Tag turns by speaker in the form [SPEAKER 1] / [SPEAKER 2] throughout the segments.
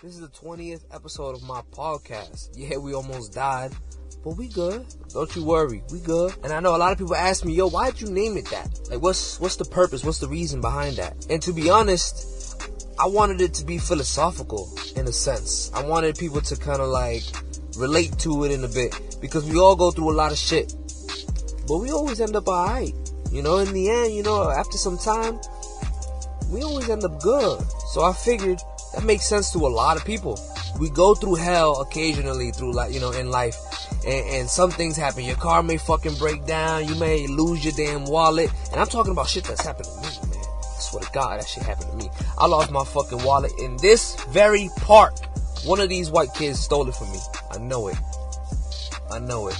[SPEAKER 1] This is the 20th episode of my podcast. Yeah, we almost died, but we good. Don't you worry, we good. And I know a lot of people ask me, yo, why'd you name it that? Like, what's what's the purpose? What's the reason behind that? And to be honest, I wanted it to be philosophical in a sense. I wanted people to kind of like relate to it in a bit because we all go through a lot of shit, but we always end up alright. You know, in the end, you know, after some time, we always end up good. So I figured that makes sense to a lot of people. We go through hell occasionally through like, you know, in life. And, and some things happen. Your car may fucking break down. You may lose your damn wallet. And I'm talking about shit that's happened to me, man. I swear to God, that shit happened to me. I lost my fucking wallet in this very park. One of these white kids stole it from me. I know it. I know it.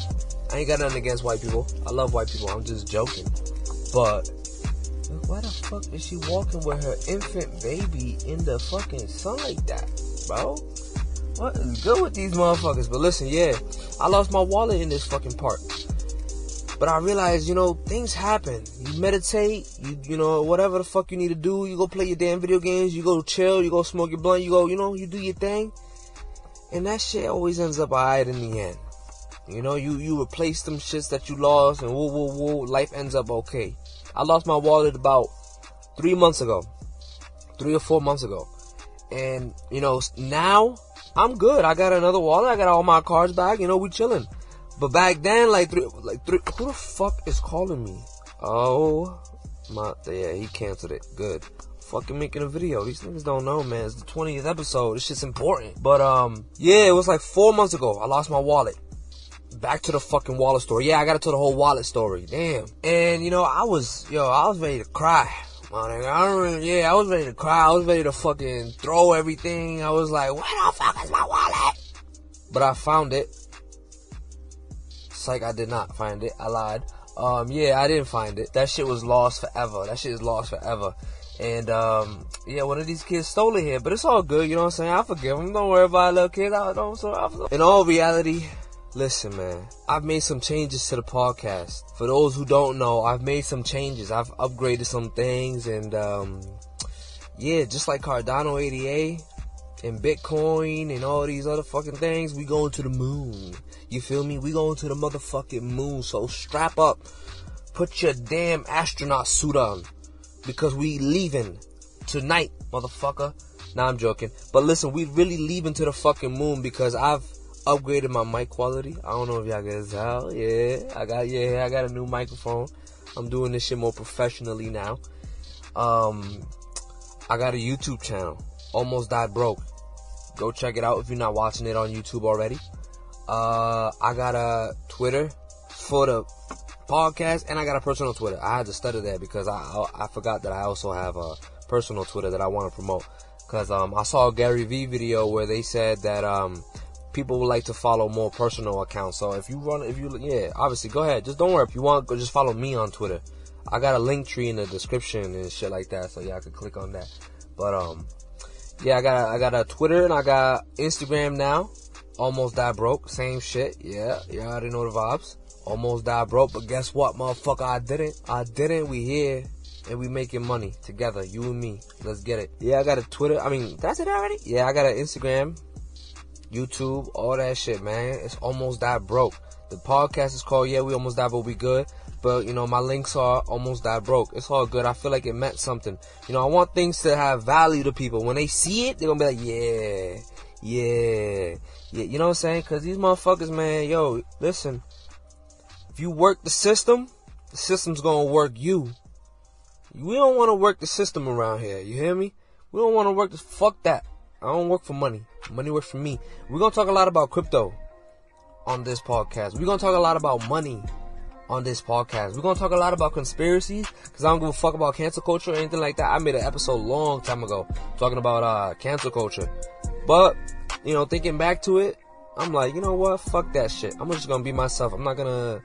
[SPEAKER 1] I ain't got nothing against white people. I love white people. I'm just joking. But why the fuck is she walking with her infant baby in the fucking sun like that, bro? What is good with these motherfuckers? But listen, yeah, I lost my wallet in this fucking park. But I realized, you know, things happen. You meditate, you you know, whatever the fuck you need to do. You go play your damn video games. You go chill. You go smoke your blunt. You go, you know, you do your thing. And that shit always ends up alright in the end. You know, you you replace them shits that you lost, and whoa whoa whoa, life ends up okay. I lost my wallet about three months ago, three or four months ago, and you know now I'm good. I got another wallet. I got all my cards back. You know we chilling. But back then, like three, like three, who the fuck is calling me? Oh, my, yeah, he canceled it. Good. Fucking making a video. These niggas don't know, man. It's the 20th episode. This shit's important. But, um, yeah, it was like four months ago. I lost my wallet. Back to the fucking wallet story. Yeah, I gotta tell the whole wallet story. Damn. And, you know, I was, yo, I was ready to cry. My nigga, I don't really, yeah, I was ready to cry. I was ready to fucking throw everything. I was like, where the fuck is my wallet? But I found it. Psych, I did not find it. I lied. Um, yeah, I didn't find it. That shit was lost forever. That shit is lost forever. And, um, yeah, one of these kids stole it here, but it's all good, you know what I'm saying? I forgive them. Don't worry about it, little kids. I don't, so, in all reality, listen, man, I've made some changes to the podcast. For those who don't know, I've made some changes. I've upgraded some things and, um, yeah, just like Cardano 88 and Bitcoin and all these other fucking things, we going to the moon. You feel me? We going to the motherfucking moon. So strap up. Put your damn astronaut suit on. Because we leaving tonight, motherfucker. Nah, I'm joking. But listen, we really leaving to the fucking moon because I've upgraded my mic quality. I don't know if y'all can tell. Yeah, I got yeah, I got a new microphone. I'm doing this shit more professionally now. Um, I got a YouTube channel. Almost died broke. Go check it out if you're not watching it on YouTube already. Uh, I got a Twitter for the podcast, and I got a personal Twitter. I had to study that because I, I, I forgot that I also have a personal Twitter that I want to promote. Cause um, I saw a Gary Vee video where they said that um, people would like to follow more personal accounts. So if you run, if you yeah, obviously go ahead. Just don't worry. If you want, go just follow me on Twitter. I got a link tree in the description and shit like that, so y'all can click on that. But um, yeah, I got a, I got a Twitter and I got Instagram now. Almost died broke. Same shit. Yeah, Y'all already know the vibes. Almost died broke, but guess what, motherfucker? I didn't. I didn't. We here and we making money together, you and me. Let's get it. Yeah, I got a Twitter. I mean, that's it already. Yeah, I got an Instagram, YouTube, all that shit, man. It's almost died broke. The podcast is called Yeah, we almost died, but we good. But you know, my links are almost died broke. It's all good. I feel like it meant something. You know, I want things to have value to people. When they see it, they're gonna be like, yeah, yeah, yeah. You know what I'm saying? Cause these motherfuckers, man, yo, listen. If you work the system, the system's gonna work you. We don't want to work the system around here. You hear me? We don't want to work the, Fuck that. I don't work for money. Money works for me. We're gonna talk a lot about crypto on this podcast. We're gonna talk a lot about money on this podcast. We're gonna talk a lot about conspiracies because I don't give a fuck about cancel culture or anything like that. I made an episode long time ago talking about uh cancel culture, but you know, thinking back to it, I'm like, you know what? Fuck that shit. I'm just gonna be myself. I'm not gonna,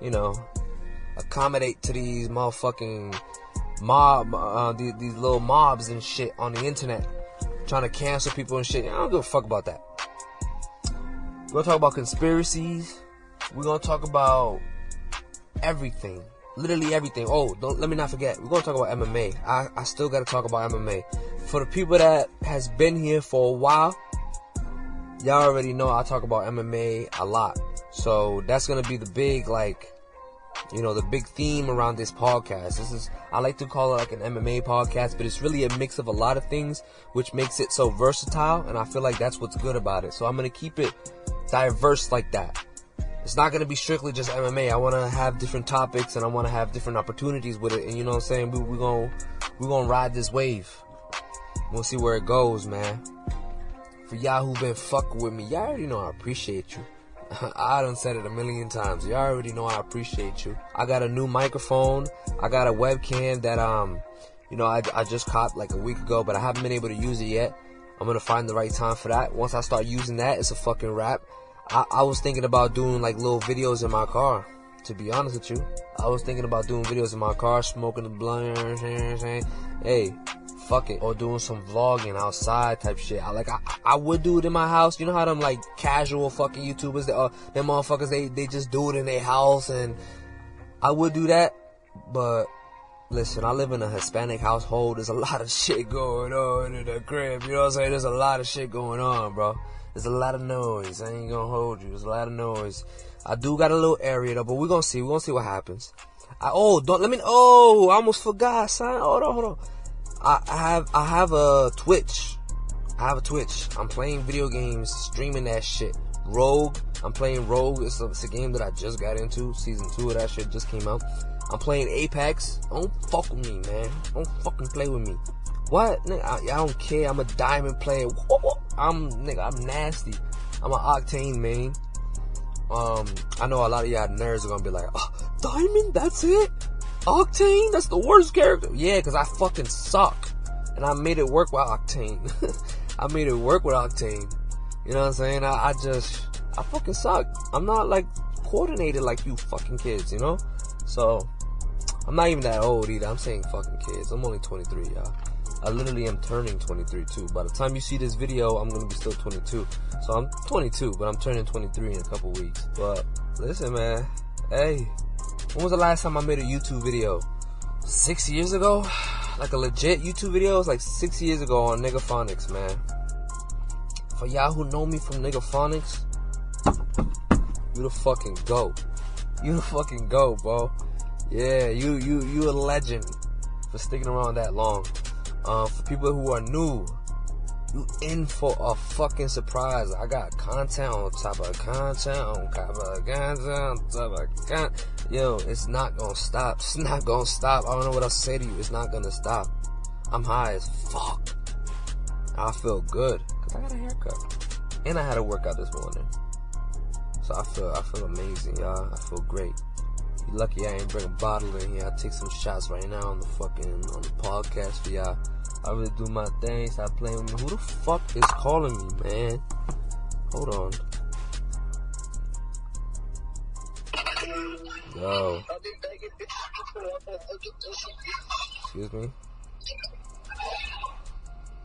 [SPEAKER 1] you know, accommodate to these motherfucking mob, uh, these, these little mobs and shit on the internet, trying to cancel people and shit. I don't give a fuck about that. We're gonna talk about conspiracies. We're gonna talk about everything. Literally everything. Oh, don't let me not forget. We're gonna talk about MMA. I, I still gotta talk about MMA. For the people that has been here for a while, y'all already know I talk about MMA a lot. So that's gonna be the big like you know, the big theme around this podcast. This is, I like to call it like an MMA podcast, but it's really a mix of a lot of things, which makes it so versatile. And I feel like that's what's good about it. So I'm to keep it diverse like that. It's not to be strictly just MMA. I want to have different topics and I want to have different opportunities with it. And you know what I'm saying? We, we're to, we're to ride this wave. We'll see where it goes, man. For y'all who've been fucking with me, y'all already know I appreciate you. I done said it a million times. You already know I appreciate you. I got a new microphone. I got a webcam that, um, you know, I, I just caught like a week ago, but I haven't been able to use it yet. I'm gonna find the right time for that. Once I start using that, it's a fucking wrap. I, I was thinking about doing like little videos in my car. To be honest with you, I was thinking about doing videos in my car, smoking the blunt. Hey, fuck it. Or doing some vlogging outside type shit. I like I, I would do it in my house. You know how them like casual fucking YouTubers that uh, them motherfuckers they they just do it in their house and I would do that, but listen, I live in a Hispanic household. There's a lot of shit going on in the crib. You know what I'm saying? There's a lot of shit going on, bro. There's a lot of noise. I ain't gonna hold you. There's a lot of noise. I do got a little area though, but we're gonna see. We're gonna see what happens. I, oh, don't let me. Oh, I almost forgot, son. Hold on, hold on. I, have I have a Twitch. I have a Twitch. I'm playing video games, streaming that shit. Rogue. I'm playing Rogue. It's a, it's a game that I just got into. Season two of that shit just came out. I'm playing Apex. Don't fuck with me, man. Don't fucking play with me. What? Nigga, I, I don't care. I'm a diamond player. I'm nigga. I'm nasty. I'm an octane main. Um, I know a lot of y'all nerds are gonna be like, oh, diamond. That's it. Octane? That's the worst character. Yeah, because I fucking suck. And I made it work with Octane. I made it work with Octane. You know what I'm saying? I, I just, I fucking suck. I'm not like coordinated like you fucking kids, you know? So, I'm not even that old either. I'm saying fucking kids. I'm only 23, y'all. I literally am turning 23 too. By the time you see this video, I'm gonna be still 22. So I'm 22, but I'm turning 23 in a couple weeks. But listen, man. Hey, when was the last time I made a YouTube video? Six years ago? Like a legit YouTube video? It was like six years ago on Niggaphonics, man. For y'all who know me from Niggaphonics, you the fucking go. You the fucking go, bro. Yeah, you you you a legend for sticking around that long. Um, for people who are new, you in for a fucking surprise. I got content on top of content on top of content on top of content. Yo, it's not gonna stop. It's not gonna stop. I don't know what to say to you. It's not gonna stop. I'm high as fuck. I feel good because I got a haircut and I had a workout this morning. So I feel I feel amazing, y'all. I feel great. You lucky I ain't bring a bottle in here. I take some shots right now on the fucking on the podcast for y'all. I really do my thing. Stop playing with me. Who the fuck is calling me, man? Hold on. Yo. Excuse me.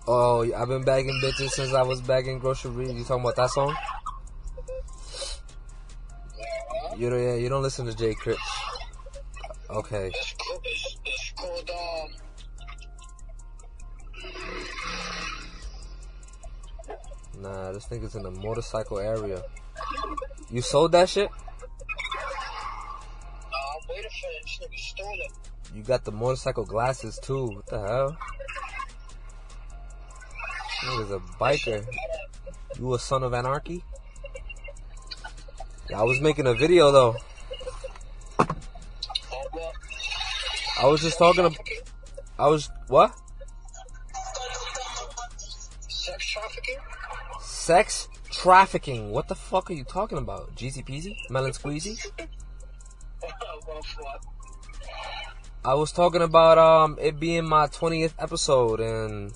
[SPEAKER 1] Oh, I've been bagging bitches since I was bagging groceries. You talking about that song? You don't, yeah, you don't listen to Jay Critch. Okay. Nah, this nigga's in the motorcycle area. You sold that shit?
[SPEAKER 2] Nah, I'm waiting for it. This nigga stole it.
[SPEAKER 1] You got the motorcycle glasses too. What the hell? Nigga's a biker. You a son of anarchy? Yeah, I was making a video though. I was just talking to. I was what?
[SPEAKER 2] Sex trafficking.
[SPEAKER 1] What the fuck are you talking about? Jeezy peasy? Melon squeezy? I was talking about um it being my 20th episode and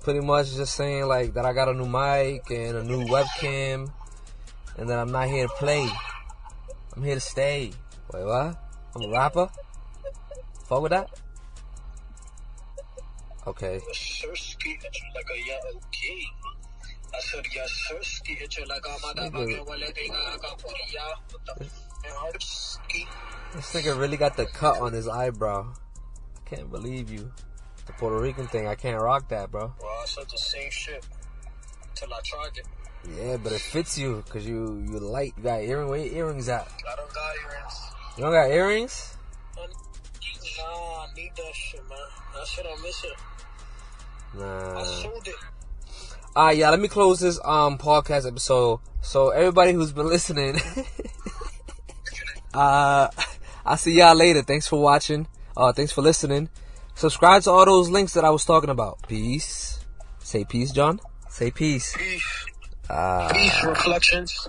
[SPEAKER 1] pretty much just saying like that I got a new mic and a new webcam and that I'm not here to play. I'm here to stay. Wait, what? I'm a rapper? Fuck with that? Okay.
[SPEAKER 2] This
[SPEAKER 1] nigga really got the cut on his eyebrow. I can't believe you. The Puerto Rican thing, I can't rock that, bro.
[SPEAKER 2] Well, I said the same shit till I tried it.
[SPEAKER 1] Yeah, but it fits you because you you light. You got earring. Where your earrings at?
[SPEAKER 2] I don't got earrings.
[SPEAKER 1] You don't got earrings?
[SPEAKER 2] Nah, I need that shit, man. That shit I'm missing. I
[SPEAKER 1] Nah.
[SPEAKER 2] sold it.
[SPEAKER 1] Alright, yeah. Let me close this um podcast episode. So everybody who's been listening, uh, I'll see y'all later. Thanks for watching. Uh, thanks for listening. Subscribe to all those links that I was talking about. Peace. Say peace, John. Say peace.
[SPEAKER 2] Peace.
[SPEAKER 1] Uh,
[SPEAKER 2] Peace reflections.